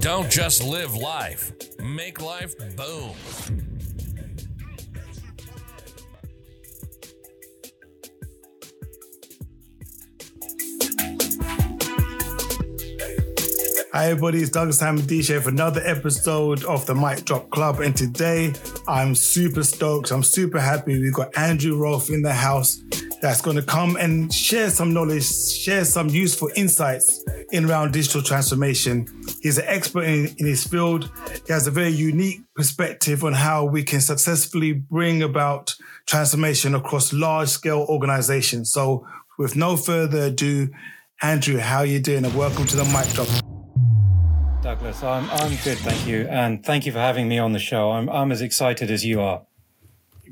Don't just live life, make life boom. Hi everybody, it's Douglas Hammond DJ for another episode of the Mic Drop Club. And today I'm super stoked. I'm super happy. We've got Andrew Rolf in the house that's going to come and share some knowledge, share some useful insights in around digital transformation. He's an expert in, in his field. He has a very unique perspective on how we can successfully bring about transformation across large scale organizations. So with no further ado, Andrew, how are you doing? And welcome to the Mic Drop. Douglas, I'm I'm good, thank you, and thank you for having me on the show. I'm I'm as excited as you are.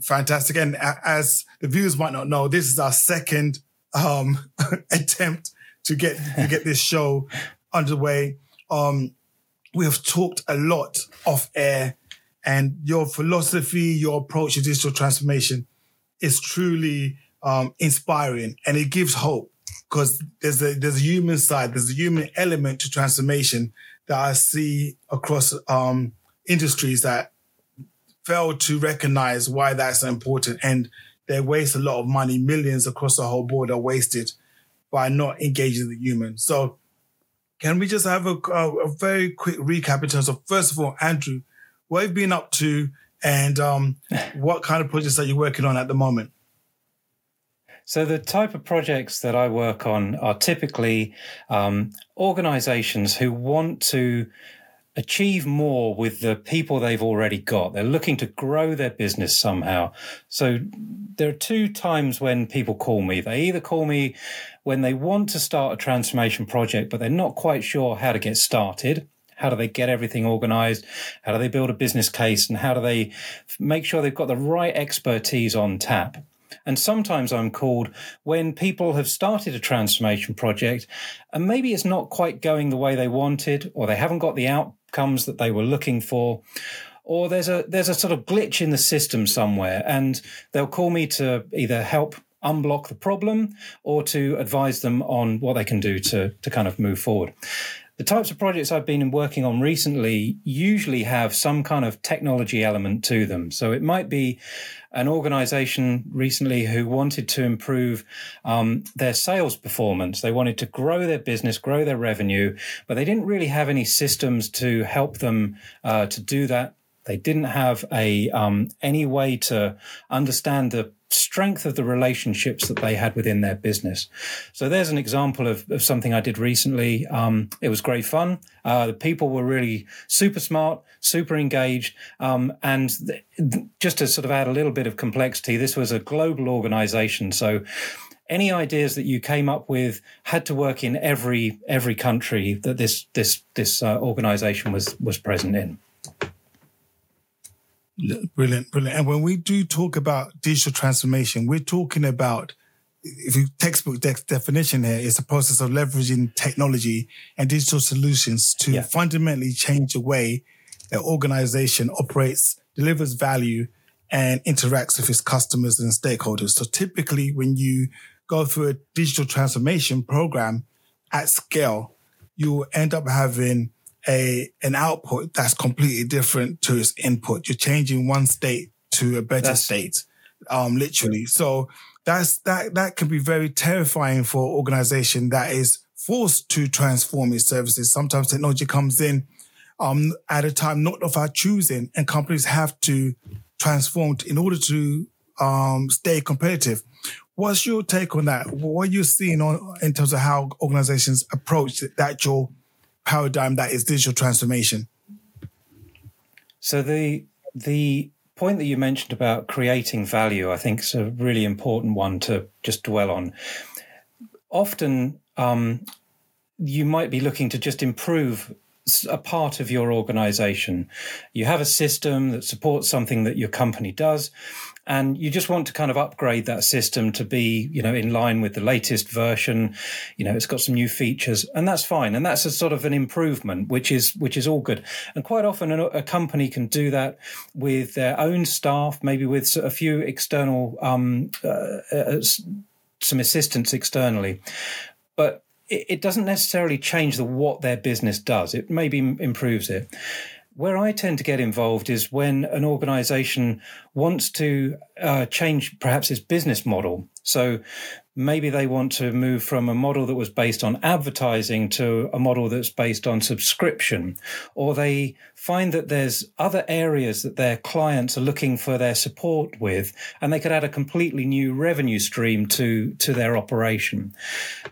Fantastic. And as the viewers might not know, this is our second um, attempt to get to get this show underway. Um, we have talked a lot off air, and your philosophy, your approach to digital transformation is truly um, inspiring, and it gives hope because there's a there's a human side, there's a human element to transformation that I see across um, industries that fail to recognize why that's important and they waste a lot of money. Millions across the whole board are wasted by not engaging the human. So can we just have a, a, a very quick recap in terms of first of all andrew what have you been up to and um, what kind of projects are you working on at the moment? So the type of projects that I work on are typically um, organizations who want to achieve more with the people they've already got. They're looking to grow their business somehow. So there are two times when people call me. They either call me when they want to start a transformation project, but they're not quite sure how to get started. How do they get everything organized? How do they build a business case? And how do they make sure they've got the right expertise on tap? And sometimes I'm called when people have started a transformation project and maybe it's not quite going the way they wanted, or they haven't got the outcomes that they were looking for, or there's a there's a sort of glitch in the system somewhere, and they'll call me to either help unblock the problem or to advise them on what they can do to to kind of move forward. The types of projects I've been working on recently usually have some kind of technology element to them. So it might be an organization recently who wanted to improve um, their sales performance. They wanted to grow their business, grow their revenue, but they didn't really have any systems to help them uh, to do that. They didn't have a um, any way to understand the strength of the relationships that they had within their business. So there's an example of, of something I did recently. Um, it was great fun. Uh, the people were really super smart, super engaged. Um, and th- th- just to sort of add a little bit of complexity, this was a global organization. So any ideas that you came up with had to work in every every country that this this this uh, organization was was present in. Brilliant, brilliant. And when we do talk about digital transformation, we're talking about, if you textbook de- definition here, it's a process of leveraging technology and digital solutions to Yeah. fundamentally change the way an organization operates, delivers value, and interacts with its customers and stakeholders. So typically, when you go through a digital transformation program at scale, you will end up having a an output that's completely different to its input. You're changing one state to a better That's- state, um, literally. So that's that that can be very terrifying for an organization that is forced to transform its services. Sometimes technology comes in um, at a time not of our choosing, and companies have to transform in order to um, stay competitive. What's your take on that? What are you seeing on in terms of how organizations approach the actual paradigm that is digital transformation? So the the point that you mentioned about creating value, I think, is a really important one to just dwell on. Often, um, you might be looking to just improve a part of your organization. You have a system that supports something that your company does, and you just want to kind of upgrade that system to be, you know, in line with the latest version. You know, it's got some new features, and that's fine. And that's a sort of an improvement, which is which is all good. And quite often, a, company can do that with their own staff, maybe with a few external, um, uh, uh, some assistance externally, but it, doesn't necessarily change the what their business does. It maybe improves it. Where I tend to get involved is when an organization wants to uh, change perhaps its business model. So maybe they want to move from a model that was based on advertising to a model that's based on subscription, or they find that there's other areas that their clients are looking for their support with, and they could add a completely new revenue stream to, to their operation.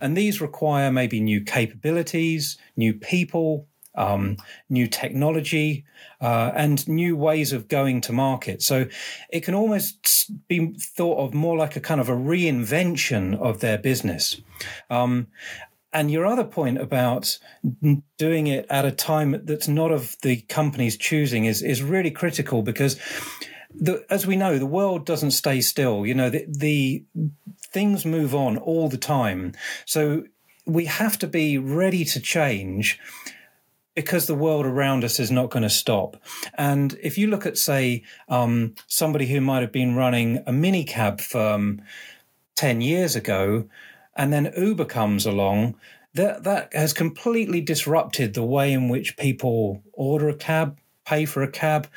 And these require maybe new capabilities, new people, um, new technology, uh, and new ways of going to market. So it can almost be thought of more like a kind of a reinvention of their business. Um, and your other point about doing it at a time that's not of the company's choosing is is really critical because the, as we know, the world doesn't stay still. You know, the, the things move on all the time. So we have to be ready to change because the world around us is not going to stop. And if you look at, say, um, somebody who might have been running a minicab firm 10 years ago, and then Uber comes along, that, that has completely disrupted the way in which people order a cab, pay for a cab,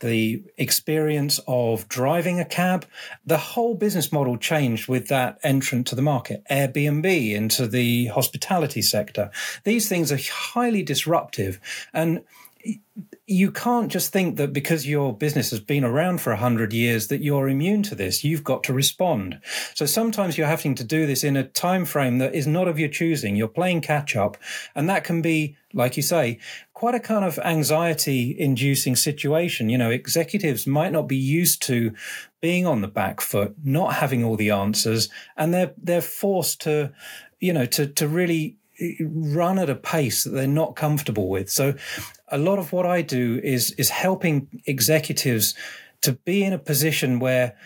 the experience of driving a cab. The whole business model changed with that entrant to the market, Airbnb into the hospitality sector. These things are highly disruptive. And you can't just think that because your business has been around for 100 years that you're immune to this you've got to respond so sometimes you're having to do this in a time frame that is not of your choosing you're playing catch up and that can be like you say quite a kind of anxiety inducing situation you know executives might not be used to being on the back foot not having all the answers and they're they're forced to you know to to really eh, run at a pace that they're not comfortable with. So a lot of what I do is is helping executives to be in a position where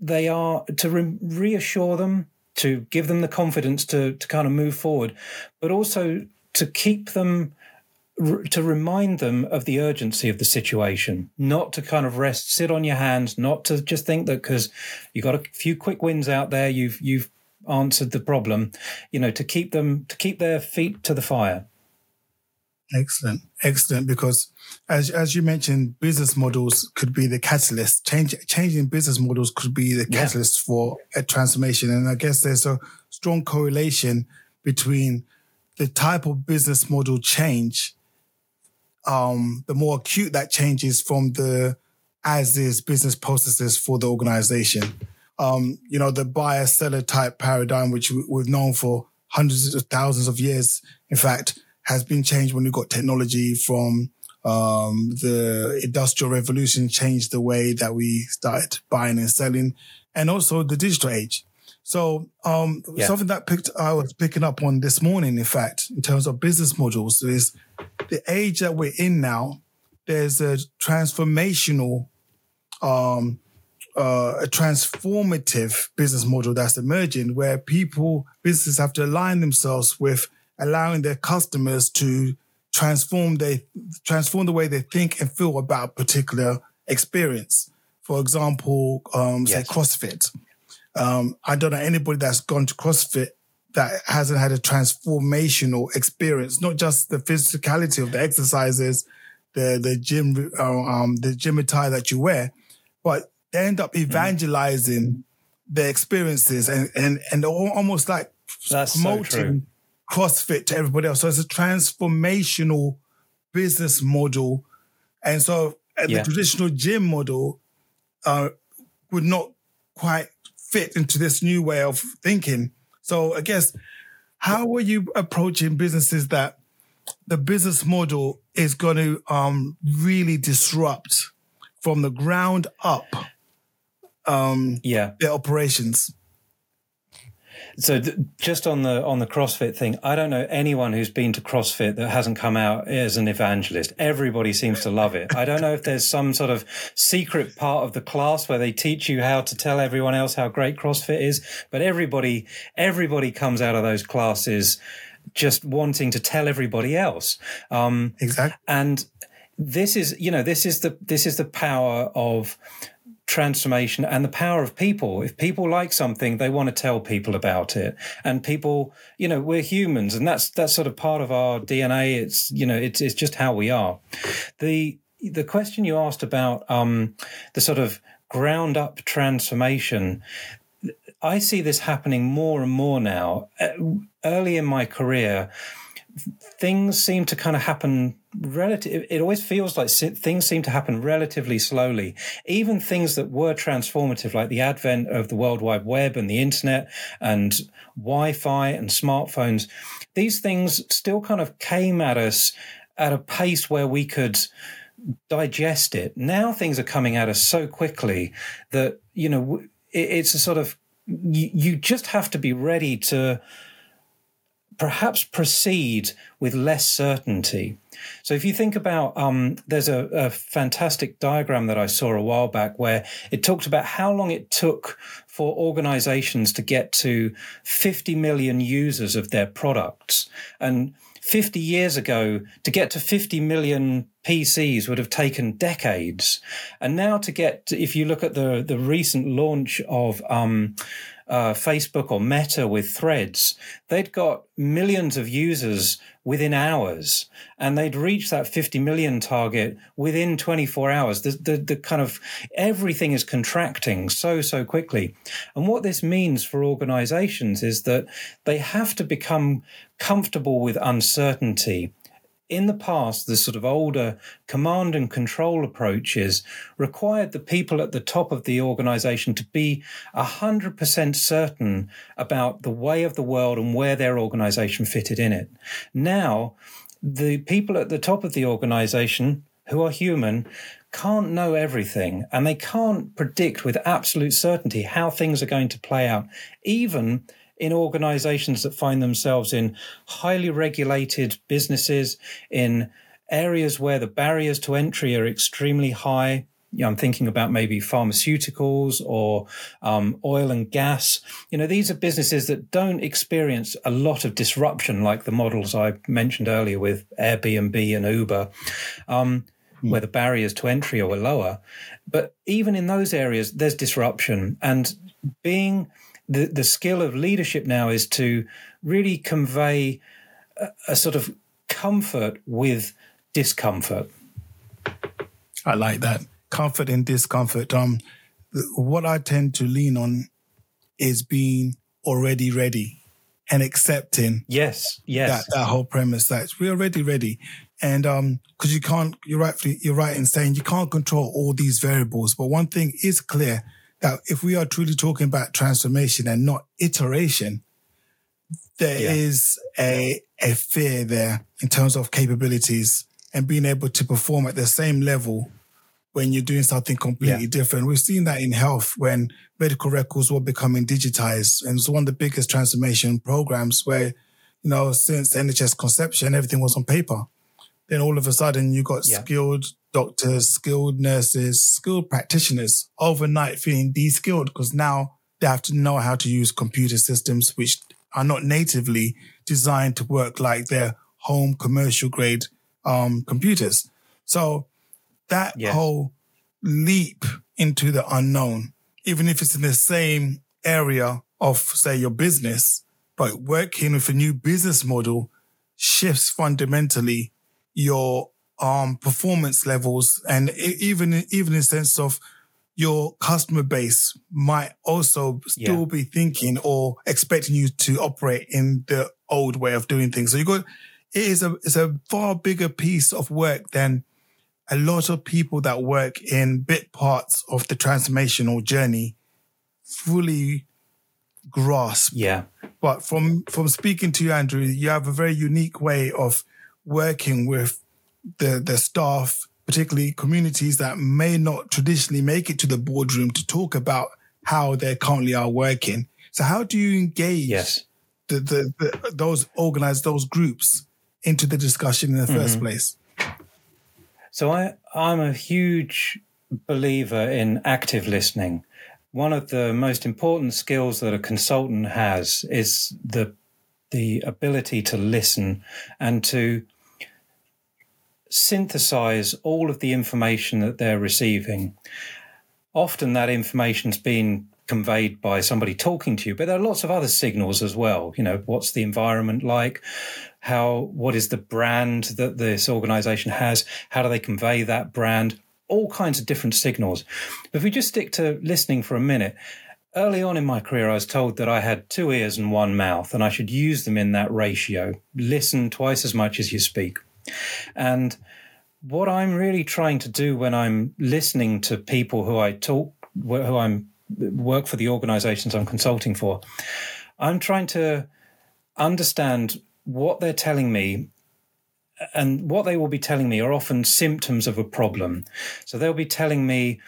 they are to re- reassure them, to give them the confidence to to kind of move forward, but also to keep them to remind them of the urgency of the situation, not to kind of rest, sit on your hands, not to just think that because you got a few quick wins out there, you've you've answered the problem, you know, to keep them to keep their feet to the fire. Excellent, excellent. Because as as you mentioned, business models could be the catalyst. Change, changing business models could be the catalyst yeah. for a transformation. And I guess there's a strong correlation between the type of business model change. Um, the more acute that change is from the as is business processes for the organization um, you know, the buyer seller type paradigm, which we've known for hundreds of thousands of years, in fact, has been changed when we got technology from um, the industrial revolution changed the way that we started buying and selling and also the digital age. So, um, yeah. something that picked, I was picking up on this morning, in fact, in terms of business models is the age that we're in now. There's a transformational, um, uh, a transformative business model that's emerging where people, businesses have to align themselves with allowing their customers to transform they transform the way they think and feel about a particular experience. For example, um, yes. say CrossFit. Um, I don't know anybody that's gone to CrossFit that hasn't had a transformational experience, not just the physicality of the exercises, the the gym uh, um, the gym attire that you wear, but they end up mm-hmm. evangelizing mm. their experiences and, and, and almost like That's promoting so CrossFit to everybody else. So it's a transformational business model. And so uh, yeah. the traditional gym model uh, would not quite fit into this new way of thinking. So I guess, how are you approaching businesses that the business model is going to um, really disrupt from the ground up um, yeah. their operations? So th- just on the on the CrossFit thing, I don't know anyone who's been to CrossFit that hasn't come out as an evangelist. Everybody seems to love it. I don't know if there's some sort of secret part of the class where they teach you how to tell everyone else how great CrossFit is, but everybody everybody comes out of those classes just wanting to tell everybody else. Um, exactly. And this is, you know, this is the this is the power of transformation and the power of people. If people like something, they want to tell people about it. And people, you know, we're humans and that's, that's sort of part of our DNA. It's, you know, it's, it's just how we are. The, the question you asked about, um, the sort of ground up transformation, I see this happening more and more now. Early in my career, things seem to kind of happen relative it always feels like things seem to happen relatively slowly. Even things that were transformative like the advent of the world wide web and the internet and wi-fi and smartphones these things still kind of came at us at a pace where we could digest it. Now things are coming at us so quickly that you know it's a sort of you, you just have to be ready to perhaps proceed with less certainty. So if you think about, um, there's a, a, fantastic diagram that I saw a while back where it talked about how long it took for organizations to get to 50 million users of their products. And 50 years ago, to get to 50 million PCs would have taken decades. And now to get, if you look at the, the recent launch of, um, uh, Facebook or Meta with threads, they'd got millions of users within hours and they'd reach that 50 million target within 24 hours. The, the, the kind of everything is contracting so, so quickly. And what this means for organizations is that they have to become comfortable with uncertainty in the past, the sort of older command and control approaches required the people at the top of the organization to be 100% certain about the way of the world and where their organization fitted in it. Now, the people at the top of the organization who are human can't know everything and they can't predict with absolute certainty how things are going to play out, even in organizations that find themselves in highly regulated businesses, in areas where the barriers to entry are extremely high. You know, I'm thinking about maybe pharmaceuticals or um, oil and gas. You know, these are businesses that don't experience a lot of disruption like the models I mentioned earlier with Airbnb and Uber. Um, hmm. where the barriers to entry are lower. But even in those areas, there's disruption. And being the, the skill of leadership now is to really convey a, a sort of comfort with discomfort. I like that. Comfort and discomfort. Um, what I tend to lean on is being already ready and accepting. Yes, yes. That, that whole premise that we're already ready. And, um, cause you can't, you're right, you're right in saying you can't control all these variables. But one thing is clear that if we are truly talking about transformation and not iteration, there yeah. is a, a fear there in terms of capabilities and being able to perform at the same level when you're doing something completely yeah. different. We've seen that in health when medical records were becoming digitized and it was one of the biggest transformation programs where, you know, since NHS conception, everything was on paper. Then all of a sudden you got yeah. skilled doctors, skilled nurses, skilled practitioners overnight feeling de-skilled because now they have to know how to use computer systems which are not natively designed to work like their home commercial grade um, computers. So that whole leap into the unknown, even if it's in the same area of, say, your business, but working with a new business model shifts fundamentally your um, performance levels and even even in sense of your customer base might also still yeah. be thinking or expecting you to operate in the old way of doing things. So you got it is a it's a far bigger piece of work than a lot of people that work in bit parts of the transformational journey fully grasp. Yeah. But from from speaking to you, Andrew, you have a very unique way of working with the the staff, particularly communities that may not traditionally make it to the boardroom to talk about how they currently are working. So how do you engage Yes. the, the, the those organize those groups into the discussion in the 1st Mm-hmm. place? So I, I'm a huge believer in active listening. One of the most important skills that a consultant has is the the ability to listen and to synthesize all of the information that they're receiving. Often that information's been conveyed by somebody talking to you, but there are lots of other signals as well. You know, what's the environment like? How, what is the brand that this organization has? How do they convey that brand? All kinds of different signals. But if we just stick to listening for a minute, early on in my career, I was told that I had two ears and one mouth, and I should use them in that ratio. Listen twice as much as you speak. And what I'm really trying to do when I'm listening to people who I talk, who I'm work for the organizations I'm consulting for, I'm trying to understand what they're telling me. And what they will be telling me are often symptoms of a problem. So they'll be telling me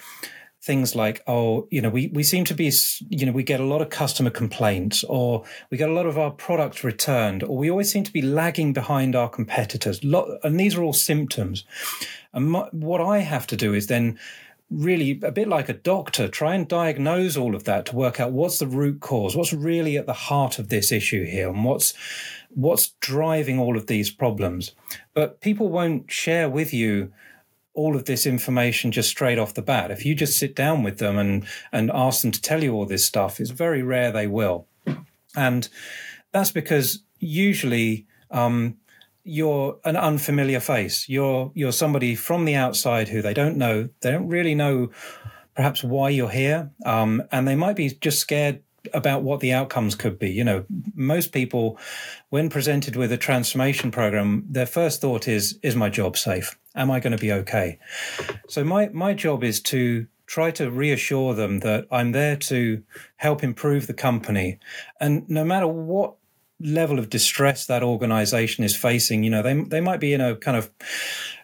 things like, oh, you know, we, we seem to be, you know, we get a lot of customer complaints or we get a lot of our products returned or we always seem to be lagging behind our competitors. And these are all symptoms. And my, what I have to do is then really a bit like a doctor, try and diagnose all of that to work out what's the root cause, what's really at the heart of this issue here, and what's what's driving all of these problems. But people won't share with you all of this information just straight off the bat. If you just sit down with them and and ask them to tell you all this stuff, it's very rare they will. And that's because usually um, you're an unfamiliar face. You're you're somebody from the outside who they don't know. They don't really know perhaps why you're here, um, and they might be just scared about what the outcomes could be. You know, most people, when presented with a transformation program, their first thought is, "Is my job safe? Am I going to be okay?" So my my job is to try to reassure them that I'm there to help improve the company, and no matter what level of distress that organization is facing, you know, they they might be in a kind of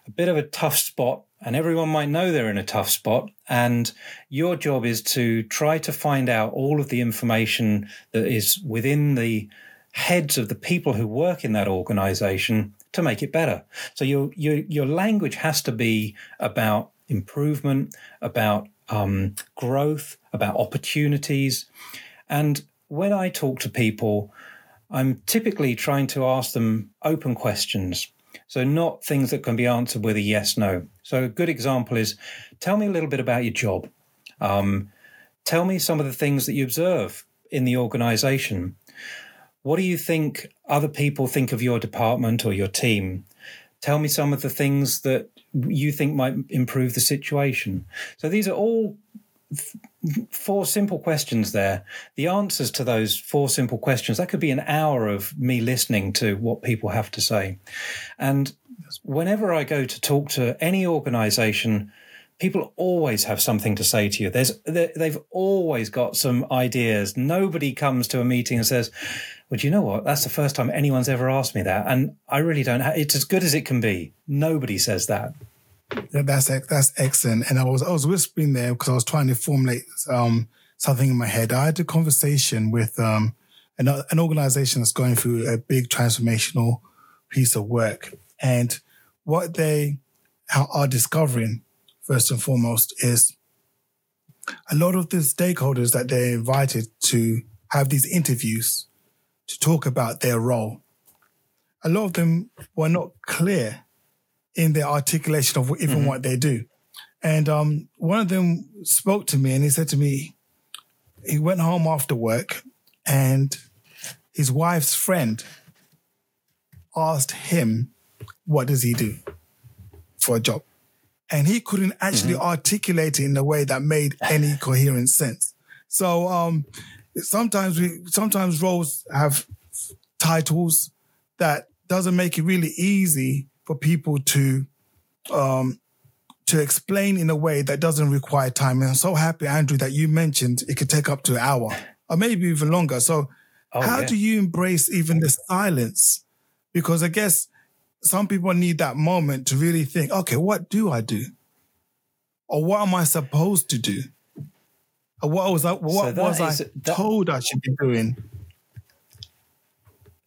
a bit of a tough spot and everyone might know they're in a tough spot and your job is to try to find out all of the information that is within the heads of the people who work in that organization to make it better. So your your your language has to be about improvement, about um, growth, about opportunities. And when I talk to people, I'm typically trying to ask them open questions. So, not things that can be answered with a yes, no. So, a good example is tell me a little bit about your job. Um, tell me some of the things that you observe in the organization. What do you think other people think of your department or your team? Tell me some of the things that you think might improve the situation. So, these are all four simple questions there. The answers to those four simple questions, that could be an hour of me listening to what people have to say. And whenever I go to talk to any organization, people always have something to say to you. There's, they've always got some ideas. Nobody comes to a meeting and says, well, do you know what? That's the first time anyone's ever asked me that. And I really don't it's as good as it can be. Nobody says that. Yeah, that's that's excellent. And I was I was whispering there because I was trying to formulate um, something in my head. I had a conversation with um, an, an organization that's going through a big transformational piece of work, and what they are discovering first and foremost is a lot of the stakeholders that they're invited to have these interviews to talk about their role. A lot of them were not clear in their articulation of even mm-hmm. what they do. And um, one of them spoke to me and he said to me, he went home after work and his wife's friend asked him, what does he do for a job? And he couldn't actually mm-hmm. articulate it in a way that made any coherent sense. So um, sometimes we sometimes roles have titles that doesn't make it really easy for people to um, to explain in a way that doesn't require time. And I'm so happy, Andrew, that you mentioned it could take up to an hour or maybe even longer. So, Oh, how yeah. do you embrace even the silence? Because I guess some people need that moment to really think, okay, what do I do? Or what am I supposed to do? Or what was I, what that was I that- told I should be doing?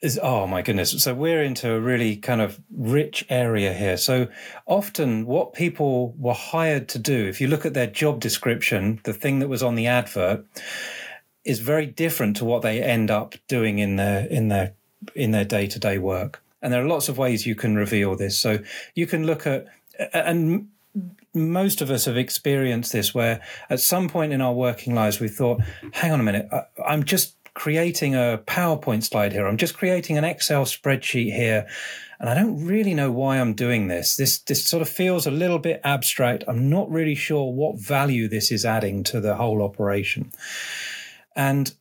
Is oh my goodness. So we're into a really kind of rich area here. So often what people were hired to do if you look at their job description the thing that was on the advert is very different to what they end up doing in their in their in their day-to-day work. And there are lots of ways you can reveal this. So you can look at and most of us have experienced this where at some point in our working lives we thought hang on a minute. I, i'm just creating a powerpoint slide here. I'm just creating an excel spreadsheet here and i don't really know why i'm doing this. This this sort of feels a little bit abstract. I'm not really sure what value this is adding to the whole operation. And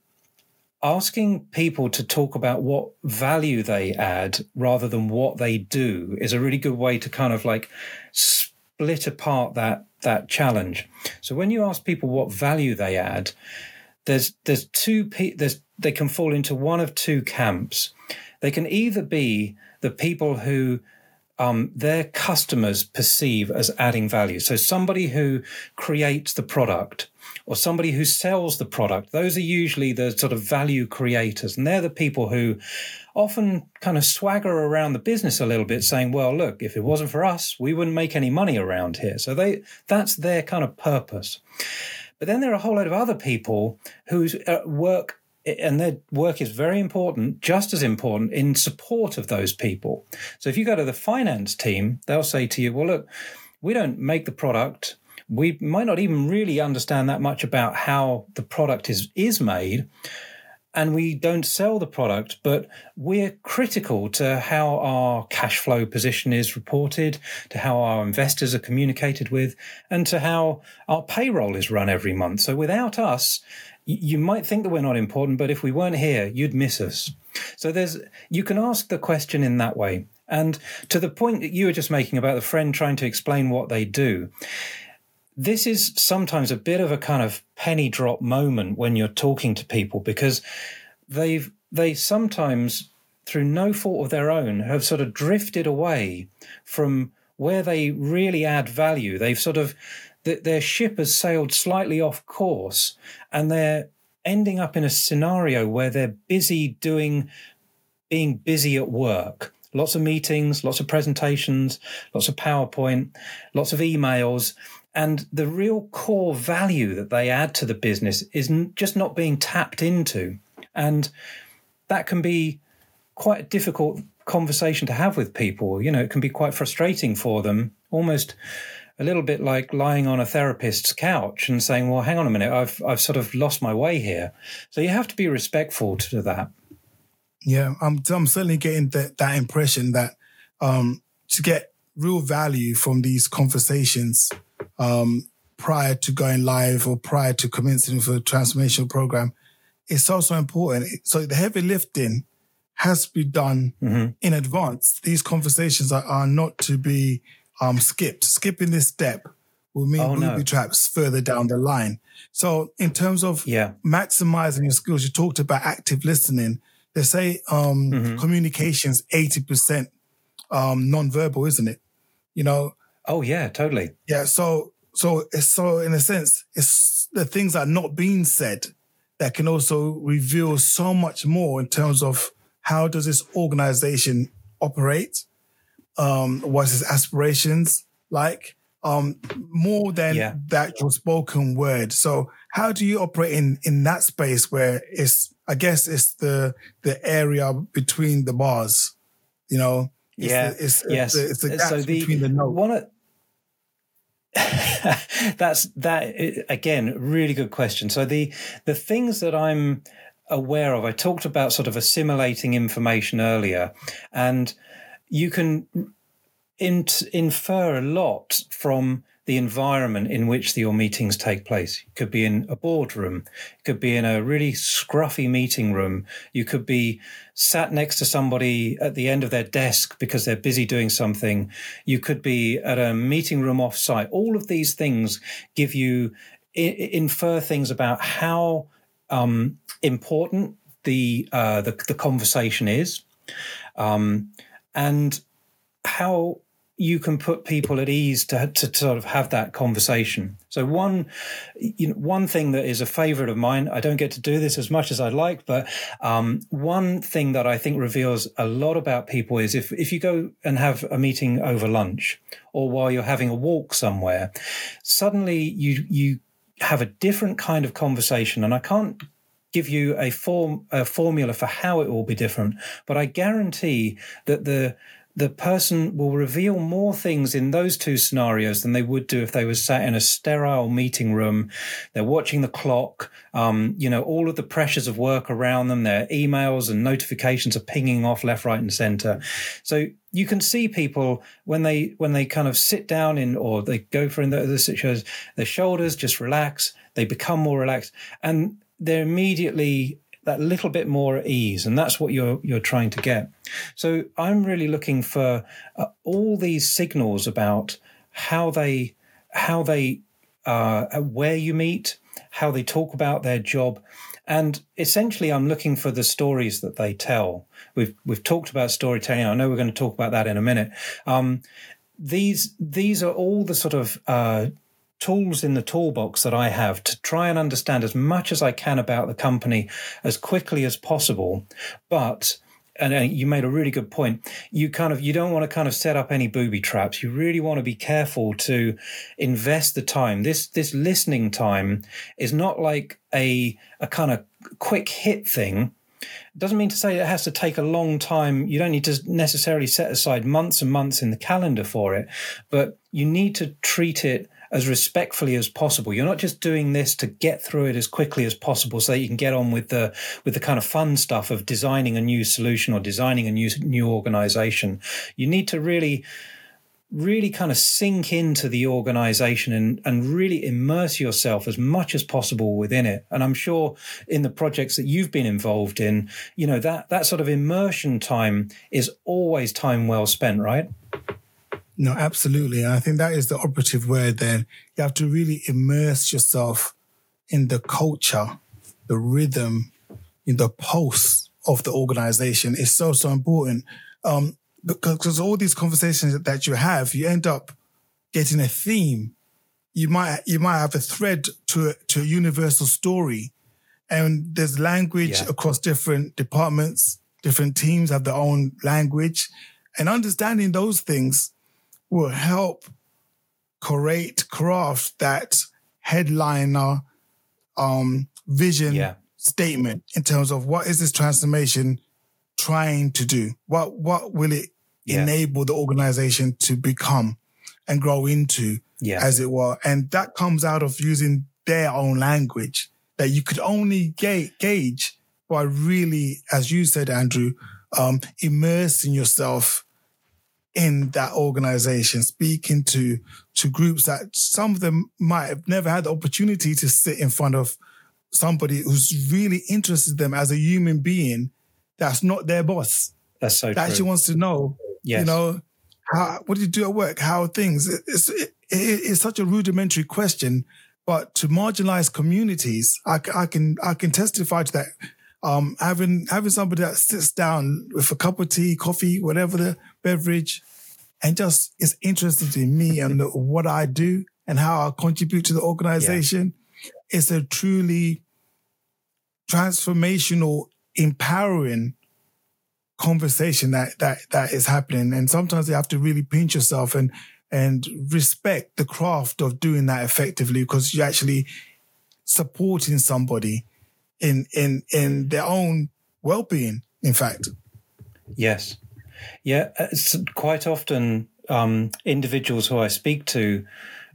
asking people to talk about what value they add rather than what they do is a really good way to kind of like split apart that that challenge. So when you ask people what value they add, there's there's two pe- there's they can fall into one of two camps. They can either be the people who um, their customers perceive as adding value. So somebody who creates the product or somebody who sells the product, those are usually the sort of value creators. And they're the people who often kind of swagger around the business a little bit saying, well, look, if it wasn't for us, we wouldn't make any money around here. So they, that's their kind of purpose. But then there are a whole lot of other people whose uh, work and their work is very important, just as important in support of those people. So if you go to the finance team, they'll say to you, well, look, we don't make the product. We might not even really understand that much about how the product is, is made. And we don't sell the product, but we're critical to how our cash flow position is reported, to how our investors are communicated with, and to how our payroll is run every month. So without us, you might think that we're not important, but if we weren't here, you'd miss us. So there's you can ask the question in that way. And to the point that you were just making about the friend trying to explain what they do, this is sometimes a bit of a kind of penny drop moment when you're talking to people because they've they sometimes through no fault of their own have sort of drifted away from where they really add value. They've sort of their ship has sailed slightly off course and they're ending up in a scenario where they're busy doing being busy at work lots of meetings lots of presentations lots of powerpoint lots of emails and the real core value that they add to the business is just not being tapped into and that can be quite a difficult conversation to have with people you know it can be quite frustrating for them almost a little bit like lying on a therapist's couch and saying, "Well, hang on a minute, I've I've sort of lost my way here." So you have to be respectful to that. Yeah, I'm I'm certainly getting that that impression that um, to get real value from these conversations um, prior to going live or prior to commencing with a transformational program, it's also important. So the heavy lifting has to be done Mhm. in advance. These conversations are, are not to be um, skipped. Skipping this step will mean Oh, no. booby traps further down the line. So in terms of Yeah. maximizing your skills, you talked about active listening. They say um, Mhm. communication's 80% um, nonverbal, isn't it? You know, Oh yeah, totally. yeah. So, so it's so in a sense, it's the things that are not being said that can also reveal so much more in terms of how does this organization operate? Um, what's its aspirations like? Um, more than Yeah. the actual spoken word. So how do you operate in, in that space where it's, I guess it's the, the area between the bars, you know? It's yeah. the, it's, yes. it's the, it's the uh, gaps so the between the notes. one of that's that again really good question so the the things that i'm aware of i talked about sort of assimilating information earlier and you can in, infer a lot from the environment in which your meetings take place. You could be in a boardroom, you could be in a really scruffy meeting room, you could be sat next to somebody at the end of their desk because they're busy doing something, you could be at a meeting room offsite. All of these things give you infer things about how um, important the, uh, the, the conversation is, um, and how you can put people at ease to, to sort of have that conversation. So one, you know, one thing that is a favorite of mine, I don't get to do this as much as I'd like, but um, one thing that I think reveals a lot about people is if, if you go and have a meeting over lunch or while you're having a walk somewhere, suddenly you, you have a different kind of conversation. And I can't give you a form, a formula for how it will be different, but I guarantee that the, the person will reveal more things in those two scenarios than they would do if they were sat in a sterile meeting room. They're watching the clock. Um, you know, all of the pressures of work around them, their emails and notifications are pinging off left, right, and center. So you can see people when they when they kind of sit down in or they go for in the, the situations, their shoulders just relax. They become more relaxed, and they're immediately that little bit more at ease, and that's what you're you're trying to get. So I'm really looking for uh, all these signals about how they how they uh, where you meet, how they talk about their job, and essentially I'm looking for the stories that they tell. We've we've talked about storytelling. I know we're going to talk about that in a minute. Um, these these are all the sort of uh, tools in the toolbox that I have to try and understand as much as I can about the company as quickly as possible. But and you made a really good point. You kind of you don't want to kind of set up any booby traps. You really want to be careful to invest the time. This this listening time is not like a a kind of quick hit thing. Doesn't mean to say it has to take a long time. You don't need to necessarily set aside months and months in the calendar for it, but you need to treat it as respectfully as possible. You're not just doing this to get through it as quickly as possible so that you can get on with the with the kind of fun stuff of designing a new solution or designing a new new organization. You need to really really kind of sink into the organization and, and really immerse yourself as much as possible within it. And I'm sure in the projects that you've been involved in, you know, that, that sort of immersion time is always time well spent, right? No, absolutely. And I think that is the operative word then. You have to really immerse yourself in the culture, the rhythm, in the pulse of the organization is so, so important. Um, because all these conversations that you have, you end up getting a theme. You might, you might have a thread to a, to a universal story and there's language yeah. across different departments, different teams have their own language and understanding those things will help create, craft that headliner um, vision yeah. statement in terms of what is this transformation trying to do? What what will it yeah. enable the organization to become and grow into, yeah. as it were? And that comes out of using their own language that you could only ga- gauge by really, as you said, Andrew, um, immersing yourself in that organization, speaking to, to groups that some of them might have never had the opportunity to sit in front of somebody who's really interested in them as a human being that's not their boss. That's so that true. actually wants to know, yes. you know, how, what do you do at work? How are things? It's, it, it's such a rudimentary question, but to marginalized communities, I, I can, I can testify to that um, having having somebody that sits down with a cup of tea, coffee, whatever the beverage, and just is interested in me and what I do and how I contribute to the organization. Yeah. It's a truly transformational, empowering conversation that that that is happening. And sometimes you have to really pinch yourself and and respect the craft of doing that effectively because you're actually supporting somebody in in in their own well-being in fact yes yeah it's quite often um, individuals who i speak to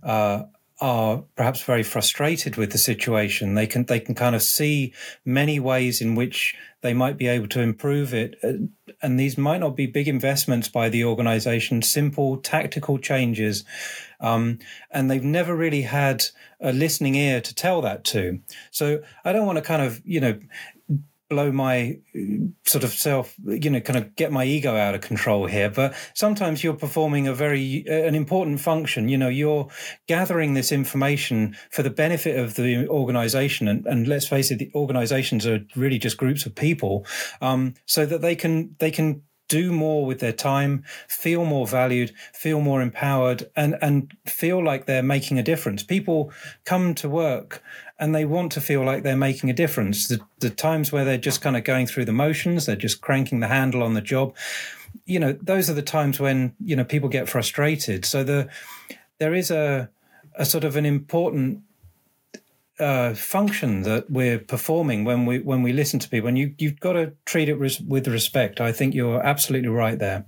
uh, are perhaps very frustrated with the situation. They can they can kind of see many ways in which they might be able to improve it, uh, and these might not be big investments by the organisation, simple tactical changes, um, and they've never really had a listening ear to tell that to. So I don't want to kind of you know blow my uh, sort of self, you know, kind of get my ego out of control here. But sometimes you're performing a very, uh, an important function. You know, you're gathering this information for the benefit of the organization. And, and let's face it, the organizations are really just groups of people. Um, so that they can, they can do more with their time, feel more valued, feel more empowered, and, and feel like they're making a difference. People come to work and they want to feel like they're making a difference. The, the times where they're just kind of going through the motions, they're just cranking the handle on the job. You know, those are the times when, you know, people get frustrated. So the, there is a, a sort of an important uh, function that we're performing when we when we listen to people, and you you've got to treat it res- with respect. I think you're absolutely right there.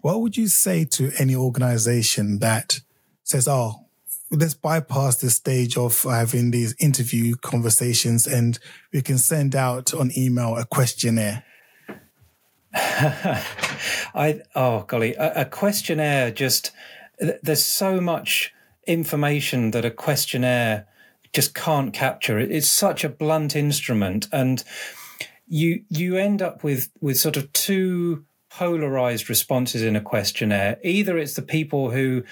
What would you say to any organization that says, "Oh, let's bypass the stage of having these interview conversations, and we can send out on email a questionnaire"? I oh golly, a, a questionnaire just there's so much information that a questionnaire just can't capture it. It's such a blunt instrument, and you you end up with with sort of two polarized responses in a questionnaire. Either it's the people who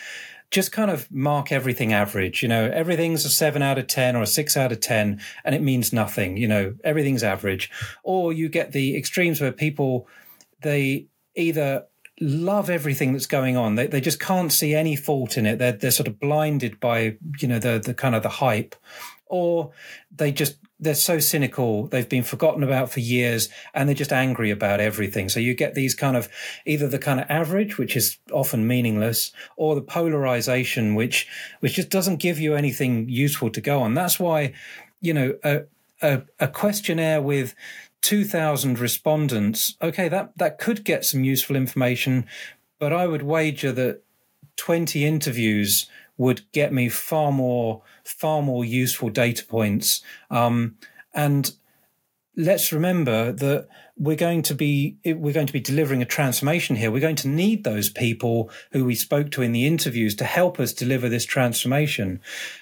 just kind of mark everything average. You know, everything's a seven out of 10 or a six out of 10, and it means nothing. You know, everything's average. Or you get the extremes where people, they either love everything that's going on. They, they just can't see any fault in it. They're, they're sort of blinded by, you know, the, the kind of the hype or they just, they're so cynical. They've been forgotten about for years and they're just angry about everything. So you get these kind of either the kind of average, which is often meaningless or the polarization, which, which just doesn't give you anything useful to go on. That's why, you know, a, a, a questionnaire with 2,000 respondents, okay, that, that could get some useful information, but I would wager that 20 interviews would get me far more, far more useful data points. Um, and let's remember that we're going to be we're going to be delivering a transformation here we're going to need those people who we spoke to in the interviews to help us deliver this transformation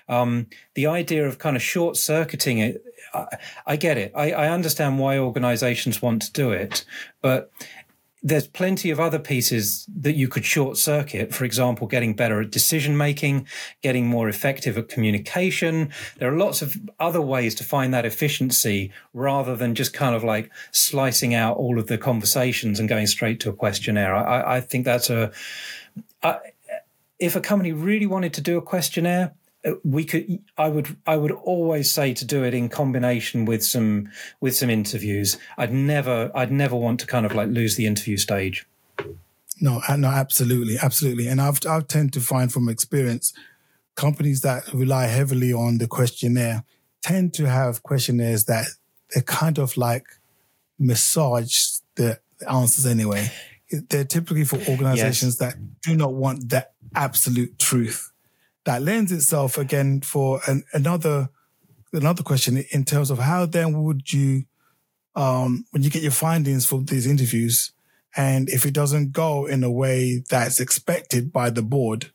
um, the idea of kind of short circuiting it I, I get it. I, I understand why organizations want to do it, but there's plenty of other pieces that you could short circuit. For example, getting better at decision making, getting more effective at communication. There are lots of other ways to find that efficiency rather than just kind of like slicing out all of the conversations and going straight to a questionnaire. I, I think that's a, I, if a company really wanted to do a questionnaire, we could i would i would always say to do it in combination with some with some interviews. I'd never i'd never want to kind of like lose the interview stage. No uh, no absolutely absolutely. And i've i've tend to find from experience companies that rely heavily on the questionnaire tend to have questionnaires that they kind of like massage the answers anyway. They're typically for organizations yes. that do not want the absolute truth that lends itself again for an, another another question in terms of how then would you um, when you get your findings from these interviews and if it doesn't go in a way that's expected by the board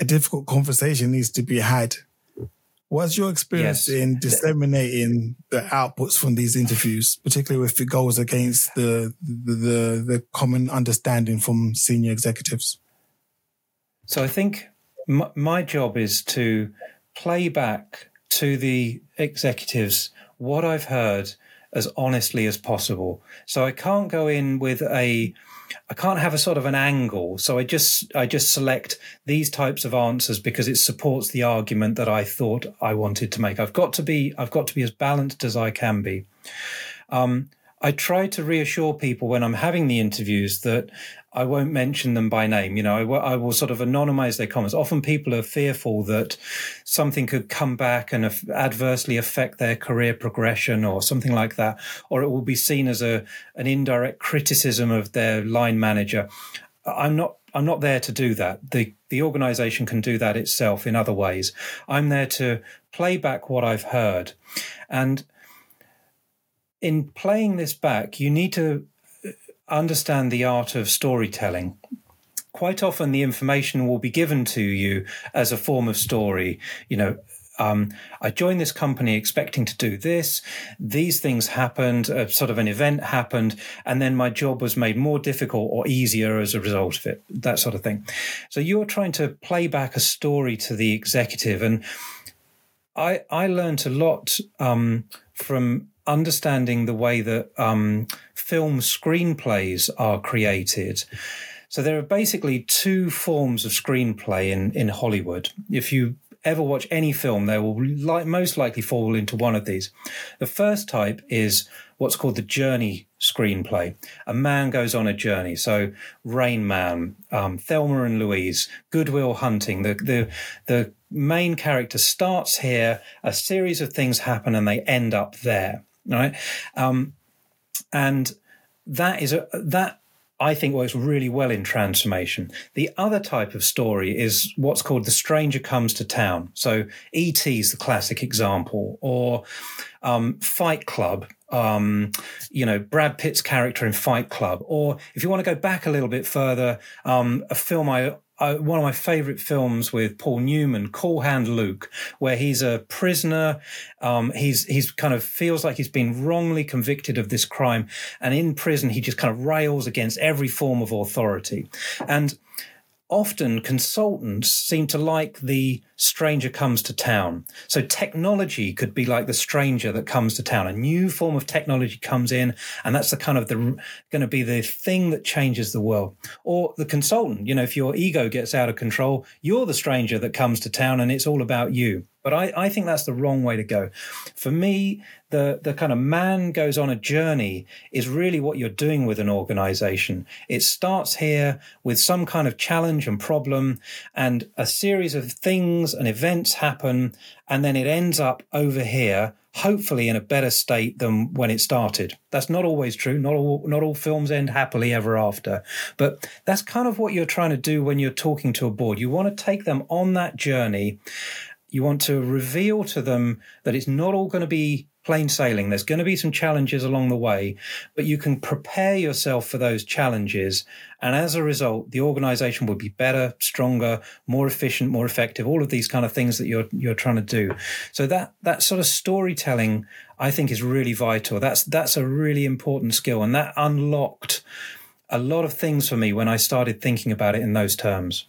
a difficult conversation needs to be had what's your experience yes. in disseminating the outputs from these interviews particularly if it goes against the the, the, the common understanding from senior executives so i think my, job is to play back to the executives what I've heard as honestly as possible. So I can't go in with a I can't have a sort of an angle. So I just I just select these types of answers because it supports the argument that I thought I wanted to make. I've got to be I've got to be as balanced as I can be. Um, I try to reassure people when I'm having the interviews that I won't mention them by name. You know, I, I, will sort of anonymize their comments. Often people are fearful that something could come back and adversely affect their career progression or something like that, or it will be seen as a an indirect criticism of their line manager. I'm not I'm not there to do that. The the organization can do that itself in other ways. I'm there to play back what I've heard. And in playing this back, you need to understand the art of storytelling. Quite often, the information will be given to you as a form of story. You know, um, I joined this company expecting to do this. These things happened, sort of an event happened, and then my job was made more difficult or easier as a result of it, that sort of thing. So you're trying to play back a story to the executive. And I, I learned a lot um, from understanding the way that um, film screenplays are created. So there are basically two forms of screenplay in, in Hollywood. If you ever watch any film, they will most likely fall into one of these. The first type is what's called the journey screenplay. A man goes on a journey. So Rain Man, um, Thelma and Louise, Good Will Hunting. The the the main character starts here. A series of things happen, and they end up there. Right, um, and that is a that I think works really well in transformation. The other type of story is what's called the stranger comes to town. So E.T. is the classic example, or um, Fight Club. Um, you know, Brad Pitt's character in Fight Club, or if you want to go back a little bit further, um, a film I uh, one of my favorite films with Paul Newman, Cool Hand Luke, where he's a prisoner. Um, he's he's kind of feels like he's been wrongly convicted of this crime, and in prison he just kind of rails against every form of authority, and often consultants seem to like the stranger comes to town. So technology could be like the stranger that comes to town. A new form of technology comes in, and that's the kind of the going to be the thing that changes the world. Or the consultant, you know, if your ego gets out of control, you're the stranger that comes to town, and it's all about you. But I, I think that's the wrong way to go. For me, the, the kind of man goes on a journey is really what you're doing with an organization. It starts here with some kind of challenge and problem, and a series of things and events happen, and then it ends up over here hopefully in a better state than when it started. That's not always true. Not all not all films end happily ever after. But that's kind of what you're trying to do when you're talking to a board. You want to take them on that journey you want to reveal to them that it's not all going to be plain sailing. There's going to be some challenges along the way, but you can prepare yourself for those challenges. And as a result, the organization will be better, stronger, more efficient, more effective, all of these kind of things that you're, you're trying to do. So that, that sort of storytelling, I think is really vital. That's, that's a really important skill. And that unlocked a lot of things for me when I started thinking about it in those terms.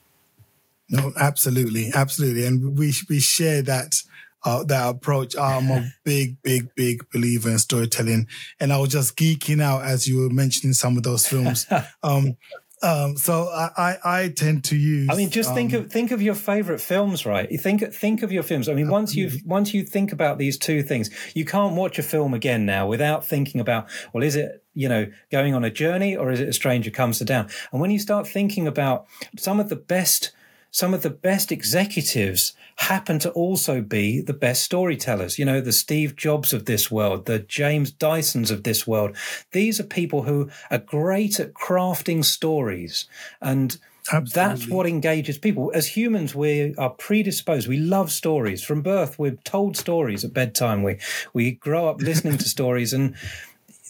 No, absolutely, absolutely, and we we share that uh, that approach. I'm a big, big, big believer in storytelling, and I was just geeking out as you were mentioning some of those films. um, um, so I, I, I, tend to use. I mean, just um, think of think of your favorite films, right? You think think of your films. I mean, once you once you think about these two things, you can't watch a film again now without thinking about, well, is it you know going on a journey or is it a stranger comes to town? And when you start thinking about some of the best some of the best executives happen to also be the best storytellers. You know, the Steve Jobs of this world, the James Dysons of this world. These are people who are great at crafting stories and Absolutely. That's what engages people. As humans, we are predisposed. We love stories. From birth, we're told stories at bedtime. We we grow up listening to stories, and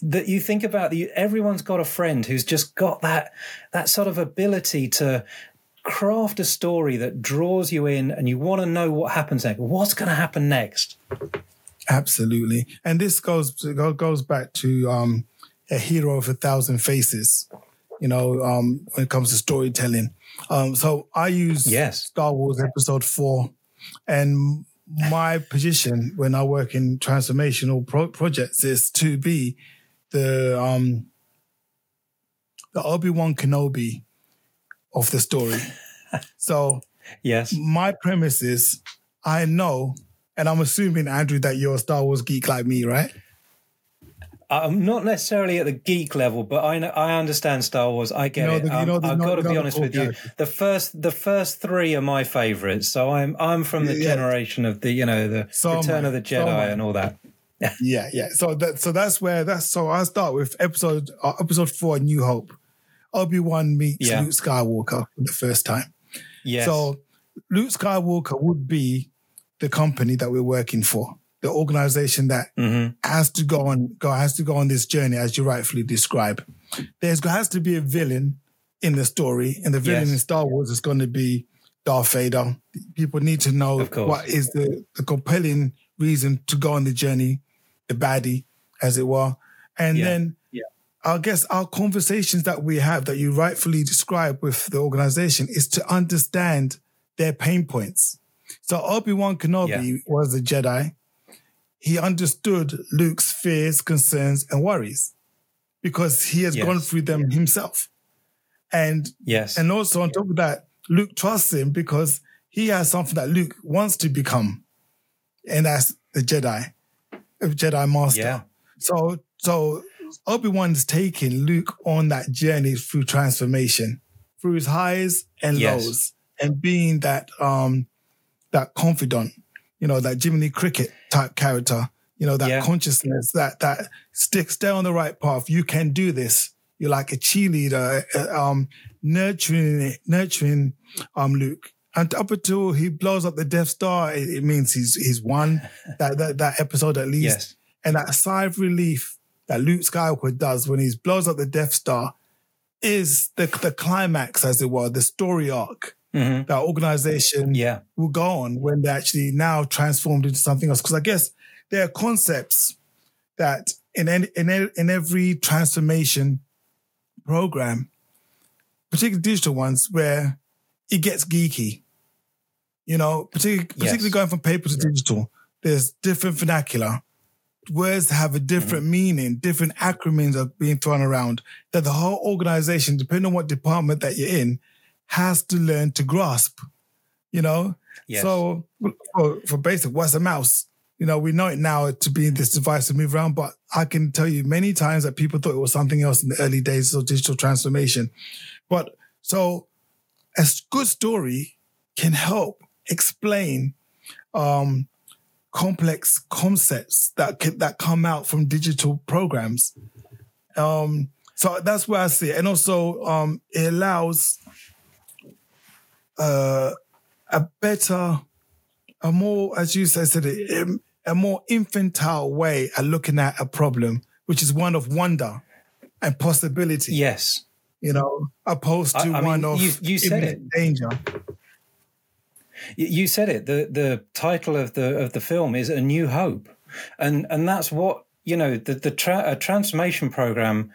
that you think about the, everyone's got a friend who's just got that that sort of ability to craft a story that draws you in and you want to know what happens next. What's going to happen next? Absolutely. And this goes goes back to um, a hero of a thousand faces, you know, um, when it comes to storytelling. Um, so I use yes. Star Wars episode four and my position when I work in transformational pro- projects is to be the um, the Obi Wan Kenobi of the story. so, yes, my premise is I know, and I'm assuming Andrew that you're a Star Wars geek like me, right? I'm not necessarily at the geek level, but I know, I understand Star Wars. I get you know, it. um, I've got to be honest with you. The first the first three are my favorites. So I'm I'm from the yeah. generation of the you know the so Return of the Jedi so and all that. yeah, yeah. So that so that's where that's so I start with episode uh, episode four, New Hope. Obi Wan meets Yeah. Luke Skywalker for the first time. Yes. So Luke Skywalker would be the company that we're working for, the organization that Mhm. has to go on go has to go on this journey as you rightfully describe. There's has to be a villain in the story, and the villain Yes. in Star Wars is going to be Darth Vader. People need to know what is the, the compelling reason to go on the journey, the baddie, as it were. And Yeah. then. I guess our conversations that we have that you rightfully describe with the organization is to understand their pain points. So Obi-Wan Kenobi was a Jedi. He understood Luke's fears, concerns, and worries because he has Yes. gone through them himself. And yes. and also on top of that, Luke trusts him because he has something that Luke wants to become. And that's the Jedi, a Jedi Master. yeah. So so Obi-Wan's taking Luke on that journey through transformation, through his highs and Yes. lows, and being that um that confidant, you know, that Jiminy Cricket type character, you know, that Yeah. consciousness that that sticks stay on the right path. You can do this. You're like a cheerleader, uh, um, nurturing nurturing um Luke. And up until he blows up the Death Star, it, it means he's he's won that, that that episode at least Yes. and that sigh of relief that Luke Skywalker does when he blows up the Death Star is the the climax, as it were, the story arc hmm that organization Yeah. will go on when they're actually now transformed into something else. Because I guess there are concepts that in any, in in every transformation program, particularly digital ones, where it gets geeky. You know, particularly, particularly going from paper to digital, there's different vernacular. Words have a different meaning, different acronyms are being thrown around that the whole organization, depending on what department that you're in, has to learn to grasp. You know, Yes. so for, for basic, what's a mouse? You know, we know it now to be this device to move around, but I can tell you many times that people thought it was something else in the early days of digital transformation. But so a good story can help explain um, complex concepts that can, that come out from digital programs. Um, so that's where I see it, and also um, it allows uh, a better, a more, as you said, it, um, a more infantile way of looking at a problem, which is one of wonder and possibility. yes. You know, opposed to I- I mean, one of you- you said imminent danger. You said it. The the title of the of the film is A New Hope, and and that's what you know. The the tra- a transformation program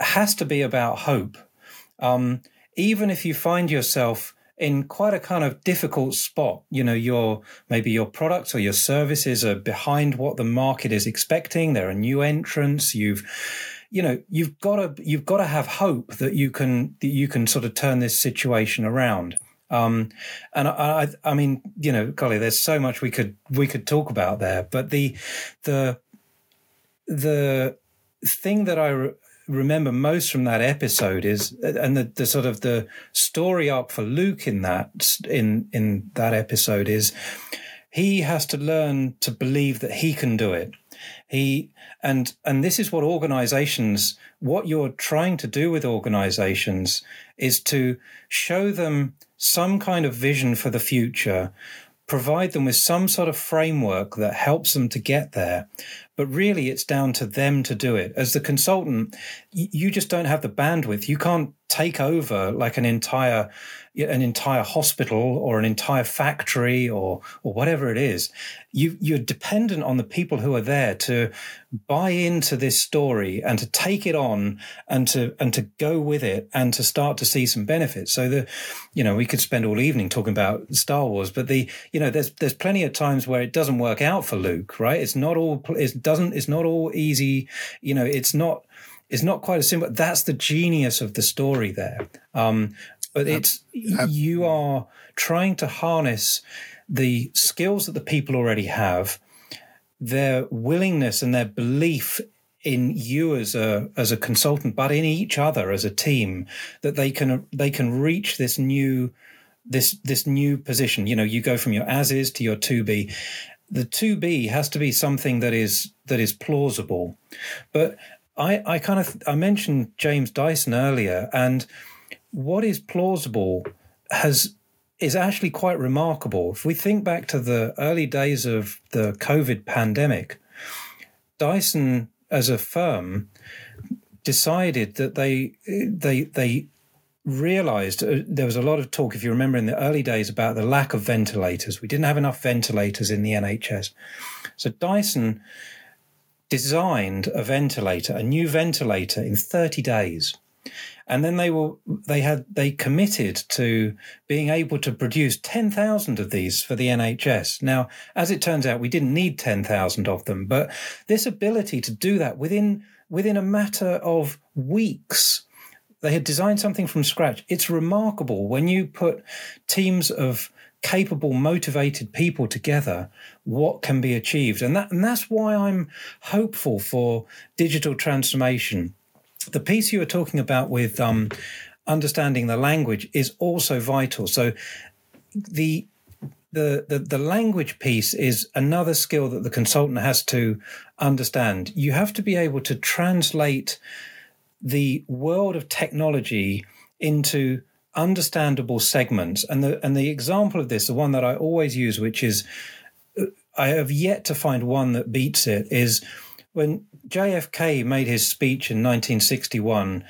has to be about hope. Um, even if you find yourself in quite a kind of difficult spot, you know, your maybe your products or your services are behind what the market is expecting. There are a new entrants. You've you know you've got to you've got to have hope that you can that you can sort of turn this situation around. Um, and I, I, I mean, you know, golly, there's so much we could we could talk about there. But the the the thing that I re- remember most from that episode is, and the, the sort of the story arc for Luke in that in in that episode is, he has to learn to believe that he can do it. He and and this is what organizations what you're trying to do with organizations is to show them some kind of vision for the future. Provide them with some sort of framework that helps them to get there but really it's down to them to do it. As the consultant you just don't have the bandwidth. You can't take over like an entire an entire hospital or an entire factory or or whatever it is. You you're dependent on the people who are there to buy into this story and to take it on and to and to go with it and to start to see some benefits. So the you know we could spend all evening talking about star wars but the you know there's there's plenty of times where it doesn't work out for luke right? It's not all it doesn't it's not all easy you know it's not it's not quite as simple that's the genius of the story there. Um but it's you are trying to harness the skills that the people already have their willingness and their belief in you as a as a consultant but in each other as a team that they can they can reach this new this this new position. You know you go from your as is to your to be the to be has to be something that is that is plausible but I, I kind of I mentioned James Dyson earlier, and what is plausible has is actually quite remarkable. If we think back to the early days of the COVID pandemic, Dyson as a firm decided that they they they realized uh, there was a lot of talk if you remember in the early days about the lack of ventilators. We didn't have enough ventilators in the NHS so Dyson designed a ventilator a new ventilator in 30 days. And then they were they had they committed to being able to produce 10,000 of these for the NHS now as it turns out we didn't need 10,000 of them but this ability to do that within within a matter of weeks they had designed something from scratch. It's remarkable when you put teams of capable, motivated people together, what can be achieved. And that and that's why I'm hopeful for digital transformation. The piece you were talking about with um, understanding the language is also vital. So the the, the the language piece is another skill that the consultant has to understand. You have to be able to translate the world of technology into understandable segments. And the and the example of this, the one that I always use, which is uh, I have yet to find one that beats it, is when JFK made his speech in 1961,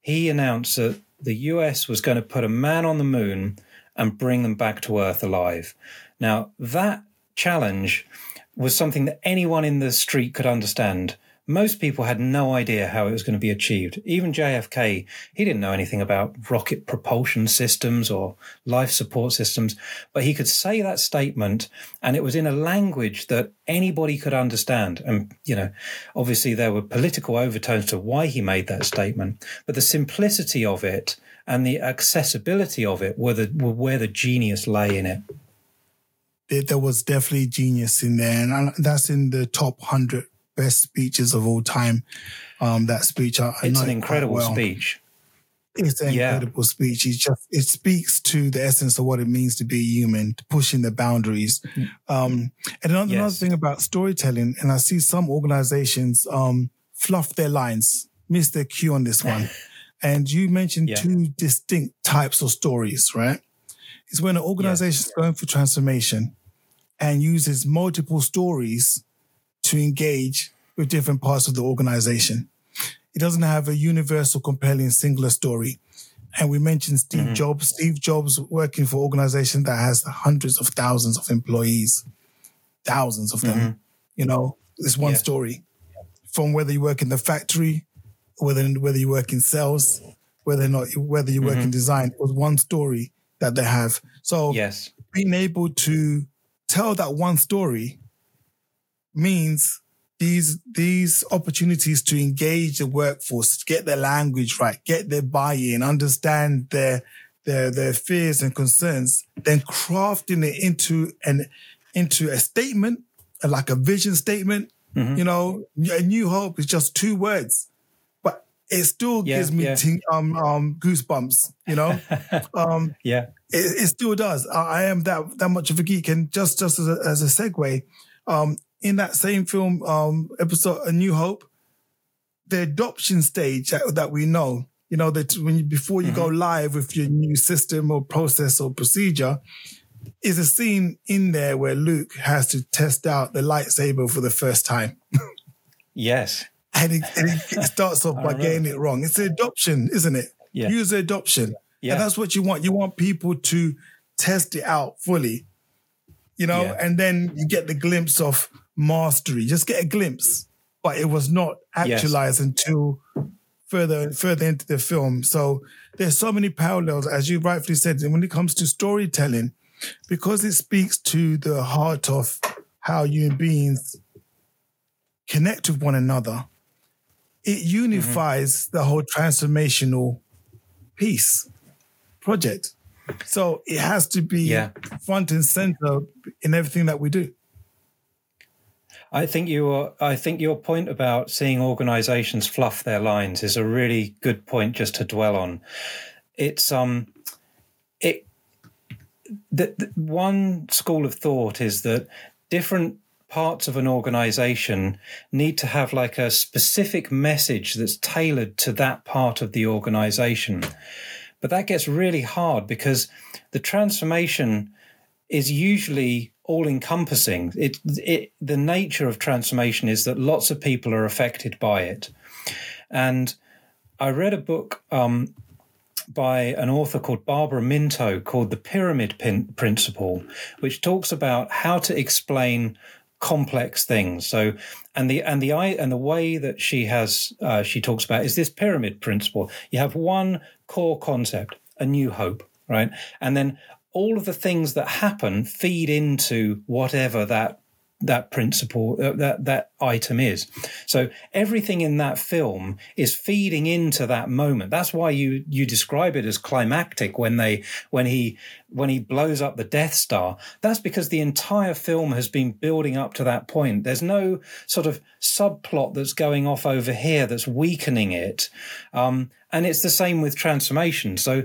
he announced that the US was going to put a man on the moon and bring them back to Earth alive. Now, that challenge was something that anyone in the street could understand most people had no idea how it was going to be achieved. Even JFK, he didn't know anything about rocket propulsion systems or life support systems, but he could say that statement and it was in a language that anybody could understand. And, you know, obviously there were political overtones to why he made that statement, but the simplicity of it and the accessibility of it were, the, were where the genius lay in it. There was definitely genius in there, and that's in the top 100 best speeches of all time. Um, that speech, I, it's an incredible well. speech. It's an yeah. incredible speech. It just it speaks to the essence of what it means to be human, pushing the boundaries. Um, and another, yes. another, thing about storytelling, and I see some organizations um, fluff their lines, miss their cue on this one. and you mentioned yeah. two distinct types of stories, right? It's when an organization is going for transformation and uses multiple stories to engage with different parts of the organization. It doesn't have a universal, compelling, singular story. And we mentioned Steve mm-hmm. Jobs. Steve Jobs working for an organization that has hundreds of thousands of employees, thousands of them. Mm-hmm. You know, it's one yeah. story. From whether you work in the factory, whether whether you work in sales, whether or not whether you work mm-hmm. in design, it was one story that they have. So yes, being able to tell that one story means these these opportunities to engage the workforce, to get their language right, get their buy-in, understand their their their fears and concerns, then crafting it into an into a statement, like a vision statement. Mm-hmm. You know, a new hope is just two words, but it still yeah, gives me yeah. ting, um, um, goosebumps. You know, um, yeah, it, it, still does. I, I, am that that much of a geek, and just just as a, as a segue, um, in that same film um, episode, A New Hope, the adoption stage that, that we know, you know, that when you, before you mm-hmm. go live with your new system or process or procedure, is a scene in there where Luke has to test out the lightsaber for the first time. yes. And it, and it starts off by getting it wrong. It's adoption, isn't it? Yeah. User adoption. Yeah. And that's what you want. You want people to test it out fully, you know, yeah. and then you get the glimpse of mastery. Just get a glimpse, but it was not actualized yes. until further and further into the film. So there's so many parallels, as you rightfully said, when it comes to storytelling, because it speaks to the heart of how human beings connect with one another. It unifies mm-hmm. the whole transformational piece project. So it has to be yeah. front and center in everything that we do. I think you I think your point about seeing organizations fluff their lines is a really good point just to dwell on. It's um it the, the one school of thought is that different parts of an organization need to have like a specific message that's tailored to that part of the organization. But that gets really hard because the transformation is usually all encompassing. It, it, the nature of transformation is that lots of people are affected by it. And I read a book um, by an author called Barbara Minto called The Pyramid Pin- Principle, which talks about how to explain complex things. So, and the and the and the way that she has uh, she talks about is this pyramid principle. You have one core concept, a new hope, right, and then all of the things that happen feed into whatever that that principle uh, that that item is. So everything in that film is feeding into that moment. That's why you you describe it as climactic when they when he when he blows up the death star. That's because the entire film has been building up to that point. There's no sort of subplot that's going off over here that's weakening it. Um, and it's the same with transformation. So,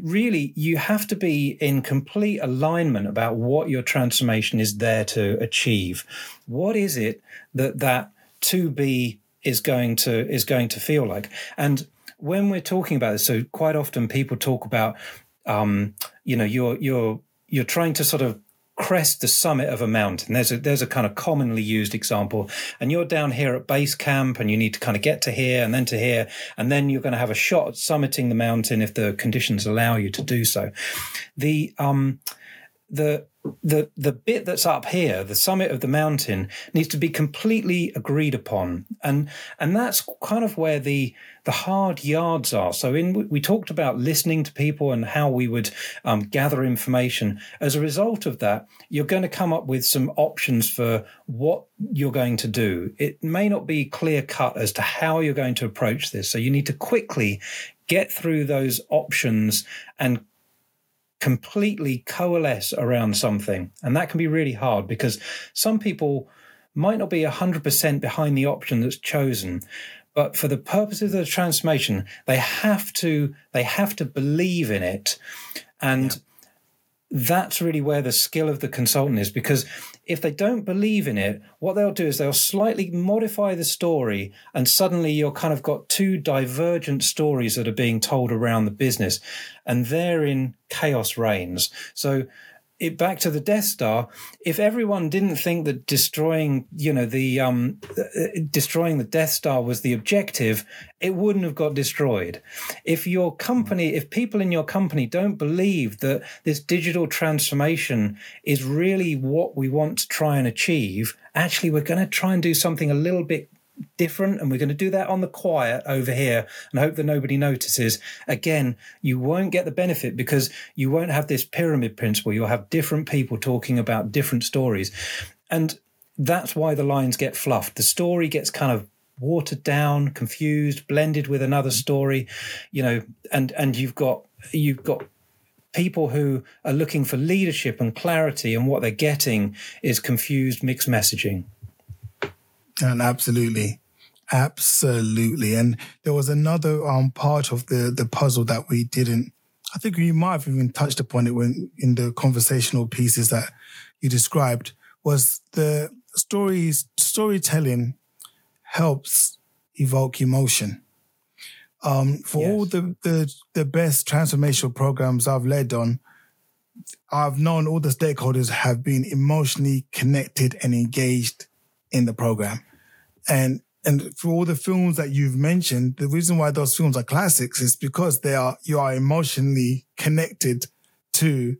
really, you have to be in complete alignment about what your transformation is there to achieve. What is it that that to be is going to is going to feel like? And when we're talking about this, so quite often people talk about, um, you know, you're you're you're trying to sort of crest the summit of a mountain. There's a there's a kind of commonly used example, and you're down here at base camp, and you need to kind of get to here and then to here, and then you're going to have a shot at summiting the mountain if the conditions allow you to do so. The um the the the bit that's up here, the summit of the mountain, needs to be completely agreed upon, and and that's kind of where the the hard yards are. So in we talked about listening to people and how we would um, gather information. As a result of that, you're going to come up with some options for what you're going to do. It may not be clear cut as to how you're going to approach this, so you need to quickly get through those options and completely coalesce around something. And that can be really hard because some people might not be 100% behind the option that's chosen. But for the purposes of the transformation, they have to they have to believe in it. And yeah that's really where the skill of the consultant is because if they don't believe in it, what they'll do is they'll slightly modify the story, and suddenly you're kind of got two divergent stories that are being told around the business, and therein chaos reigns. So it back to the Death Star. If everyone didn't think that destroying, you know, the um, uh, destroying the Death Star was the objective, it wouldn't have got destroyed. If your company, if people in your company don't believe that this digital transformation is really what we want to try and achieve, actually, we're going to try and do something a little bit different and we're going to do that on the quiet over here and hope that nobody notices. Again you won't get the benefit because you won't have this pyramid principle. You'll have different people talking about different stories. And that's why the lines get fluffed. The story gets kind of watered down confused blended with another story you know and and you've got you've got people who are looking for leadership and clarity and what they're getting is confused mixed messaging and absolutely. Absolutely. And there was another um, part of the, the puzzle that we didn't, I think we might have even touched upon it when in the conversational pieces that you described was the stories, storytelling helps evoke emotion. Um, for yes. all the, the, the best transformational programs I've led on, I've known all the stakeholders have been emotionally connected and engaged in the program. And and for all the films that you've mentioned, the reason why those films are classics is because they are you are emotionally connected to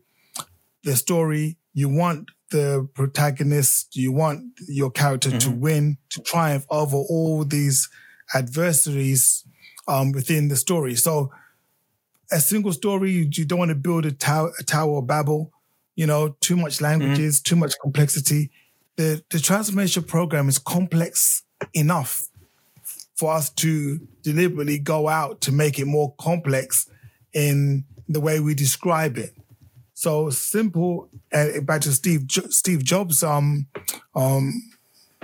the story. You want the protagonist, you want your character mm-hmm. to win, to triumph over all these adversaries um, within the story. So a single story, you don't want to build a tower, a tower of Babel, you know, too much languages, mm-hmm. too much complexity the, the transformation program is complex enough for us to deliberately go out to make it more complex in the way we describe it. So simple. Uh, back to Steve Steve Jobs' um um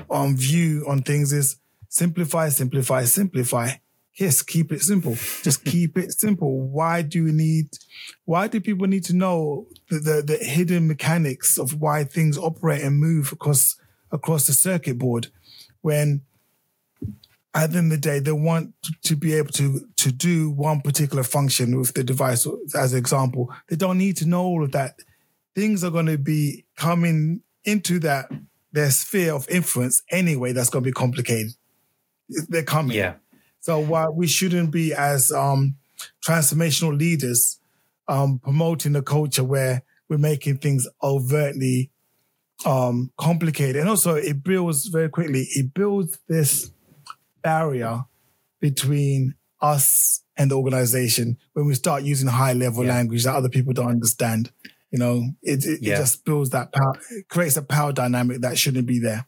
um view on things is simplify, simplify, simplify. Yes, keep it simple. Just keep it simple. Why do we need? Why do people need to know the, the, the hidden mechanics of why things operate and move? across across the circuit board when at the end of the day, they want to be able to to do one particular function with the device. As an example, they don't need to know all of that. Things are going to be coming into that their sphere of influence anyway. That's going to be complicated. They're coming. Yeah. So while we shouldn't be as um, transformational leaders um, promoting a culture where we're making things overtly um, complicated, and also it builds very quickly. It builds this barrier between us and the organization when we start using high level Yeah. language that other people don't understand. You know, it, it, Yeah. it just builds that power, creates a power dynamic that shouldn't be there.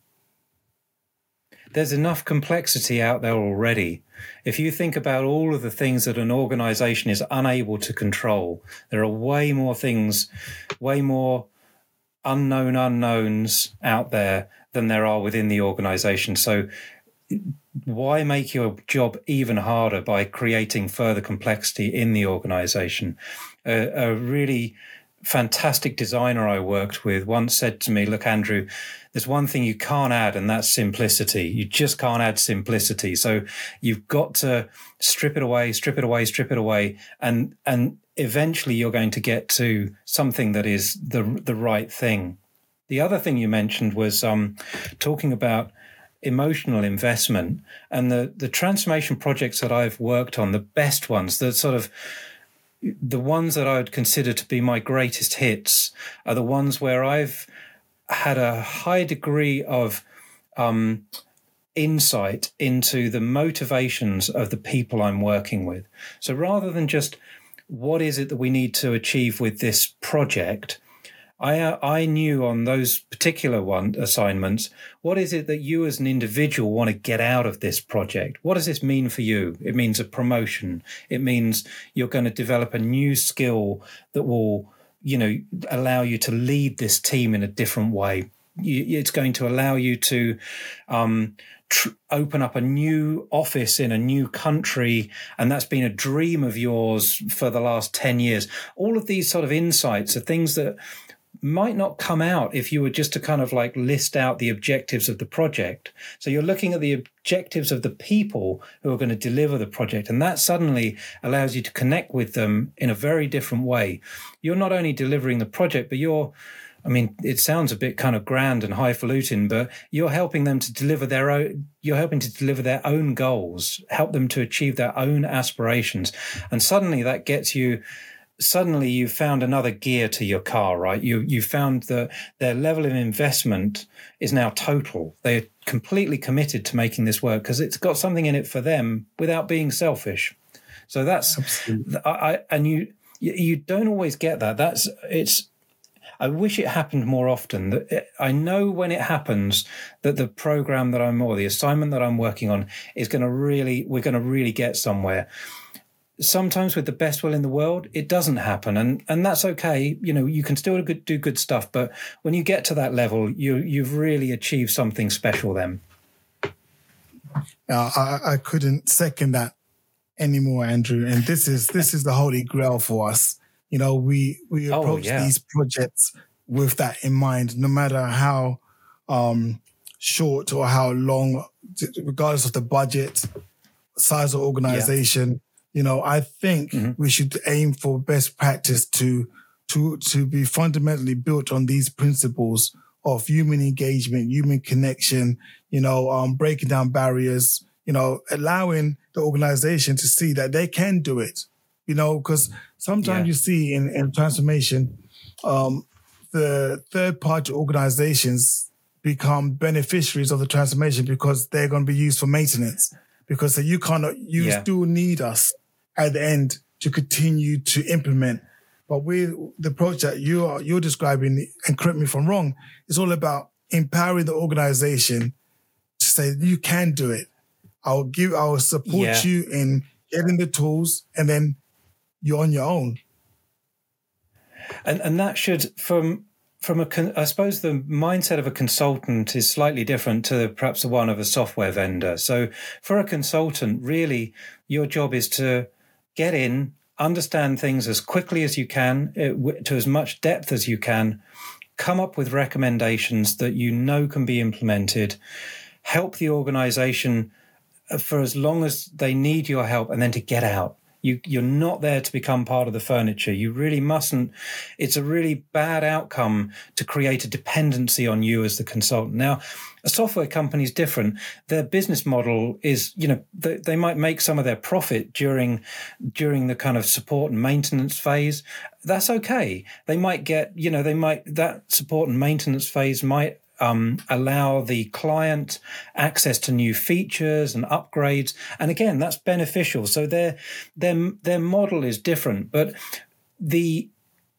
there's enough complexity out there already. If you think about all of the things that an organization is unable to control, there are way more things, way more unknown unknowns out there than there are within the organization. So, why make your job even harder by creating further complexity in the organization? A, really fantastic designer I worked with once said to me, Look, Andrew, there's one thing you can't add, and that's simplicity. You just can't add simplicity. So you've got to strip it away, strip it away, strip it away, and and eventually you're going to get to something that is the the right thing. The other thing you mentioned was um, talking about emotional investment and the the transformation projects that I've worked on, the best ones, the sort of the ones that I would consider to be my greatest hits are the ones where I've had a high degree of um, insight into the motivations of the people I'm working with. So rather than just what is it that we need to achieve with this project, I uh, I knew on those particular one assignments what is it that you as an individual want to get out of this project. What does this mean for you? It means a promotion. It means you're going to develop a new skill that will you know allow you to lead this team in a different way. You, it's going to allow you to um, tr- open up a new office in a new country, and that's been a dream of yours for the last ten years. All of these sort of insights are things that might not come out if you were just to kind of like list out the objectives of the project. So you're looking at the objectives of the people who are going to deliver the project, and that suddenly allows you to connect with them in a very different way. You're not only delivering the project, but you're I mean, it sounds a bit kind of grand and highfalutin, but you're helping them to deliver their own, you're helping to deliver their own goals, help them to achieve their own aspirations. And suddenly that gets you, suddenly you've found another gear to your car, right? You, you found that their level of investment is now total. They're completely committed to making this work because it's got something in it for them without being selfish. So that's, I, I, and you, you you don't always get that. That's, it's, I wish it happened more often. That eh, I know when it happens that the program that I'm or the assignment that I'm working on is going to really we're going to really get somewhere. Sometimes with the best will in the world, it doesn't happen, and and that's okay. You know, you can still do good, stuff, but when you get to that level, you you've really achieved something special. Then, Uh, I, I couldn't second that anymore, Andrew. And this is this is the holy grail for us. You know, we we Oh, approach yeah. these projects with that in mind, no matter how um, short or how long, regardless of the budget, size of organization. You know, I think Mm-hmm. we should aim for best practice to to to be fundamentally built on these principles of human engagement, human connection, you know, um, breaking down barriers, you know, allowing the organization to see that they can do it, you know, because sometimes Yeah. you see in, in transformation, um, the third party organizations become beneficiaries of the transformation because they're going to be used for maintenance because you cannot, you Yeah. still need us at the end to continue to implement. But with the approach that you are, you're describing, and correct me if I'm wrong, it's all about empowering the organization to say you can do it. I'll give, I will support Yeah. you in getting the tools, and then you're on your own. and and that should from from a con- I suppose the mindset of a consultant is slightly different to perhaps the one of a software vendor. So for a consultant, really, your job is to get in, understand things as quickly as you can, uh, to as much depth as you can, come up with recommendations that you know can be implemented, help the organization uh, for as long as they need your help, and then to get out. You, you're not there to become part of the furniture. You really mustn't. It's a really bad outcome to create a dependency on you as the consultant. Now, a software company is different. Their business model is, you know, they, they might make some of their profit during, during the kind of support and maintenance phase. That's okay. They might get, you know, they might, that support and maintenance phase might um, allow the client access to new features and upgrades. And again, that's beneficial. So their their their model is different, but the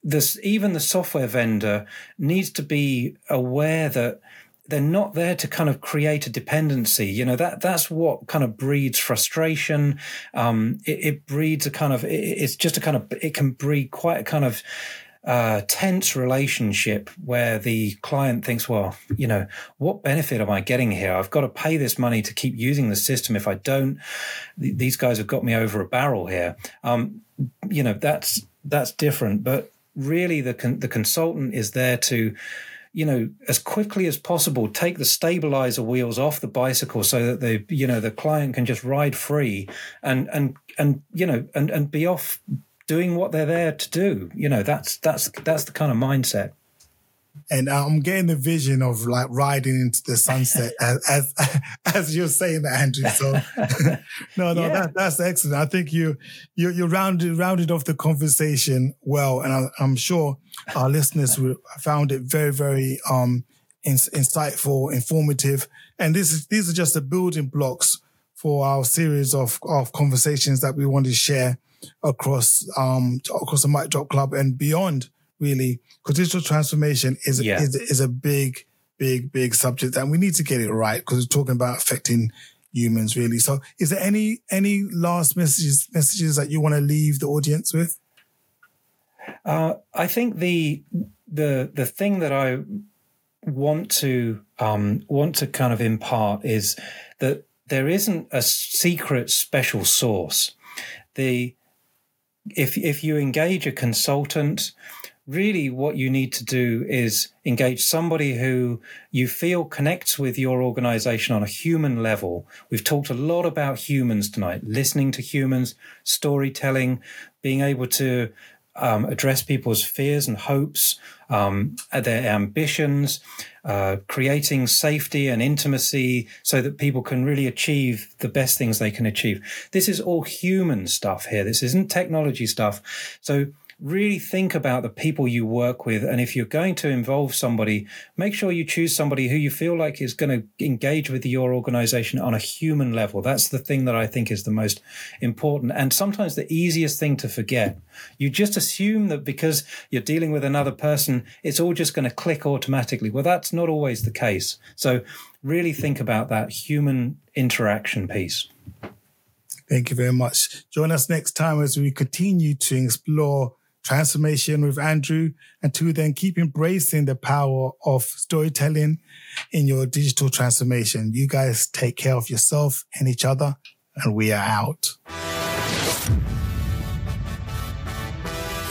this even the software vendor needs to be aware that they're not there to kind of create a dependency. You know that that's what kind of breeds frustration. Um, it, it, breeds a kind of it, it's just a kind of it can breed quite a kind of uh, tense relationship where the client thinks, well, you know, what benefit am I getting here? I've got to pay this money to keep using the system. If I don't, th- these guys have got me over a barrel here. Um, you know, that's that's different. But really, the con- the consultant is there to you know, as quickly as possible, take the stabilizer wheels off the bicycle so that the, you know, the client can just ride free and, and, and, you know, and, and be off doing what they're there to do. You know, that's that's that's the kind of mindset. And I'm getting the vision of like riding into the sunset as, as, as you're saying that, Andrew. So no, no, yeah. that, that's excellent. I think you you you rounded rounded off the conversation well, and I, I'm sure our listeners found it very very um insightful, informative. And this is these are just the building blocks for our series of of conversations that we want to share across um across the Mic Drop Club and beyond, really, because digital transformation is, yeah. is is a big, big, big subject, and we need to get it right because we're talking about affecting humans, really. So, is there any any last messages messages that you want to leave the audience with? Uh, I think the the the thing that I want to um, want to kind of impart is that there isn't a secret special sauce. The if if you engage a consultant, really what you need to do is engage somebody who you feel connects with your organization on a human level. We've talked a lot about humans tonight, listening to humans, storytelling, being able to um, address people's fears and hopes, um, their ambitions, uh, creating safety and intimacy so that people can really achieve the best things they can achieve. This is all human stuff here. This isn't technology stuff. So really think about the people you work with. And if you're going to involve somebody, make sure you choose somebody who you feel like is going to engage with your organization on a human level. That's the thing that I think is the most important. And sometimes the easiest thing to forget. You just assume that because you're dealing with another person, it's all just going to click automatically. Well, that's not always the case. So really think about that human interaction piece. Thank you very much. Join us next time as we continue to explore transformation with Andrew, and to then keep embracing the power of storytelling in your digital transformation. You guys take care of yourself and each other, and we are out.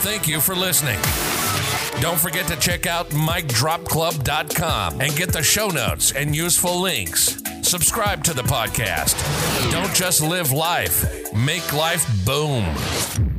Thank you for listening. Don't forget to check out micdropclub.com and get the show notes and useful links. Subscribe to the podcast. Don't just live life, make life boom.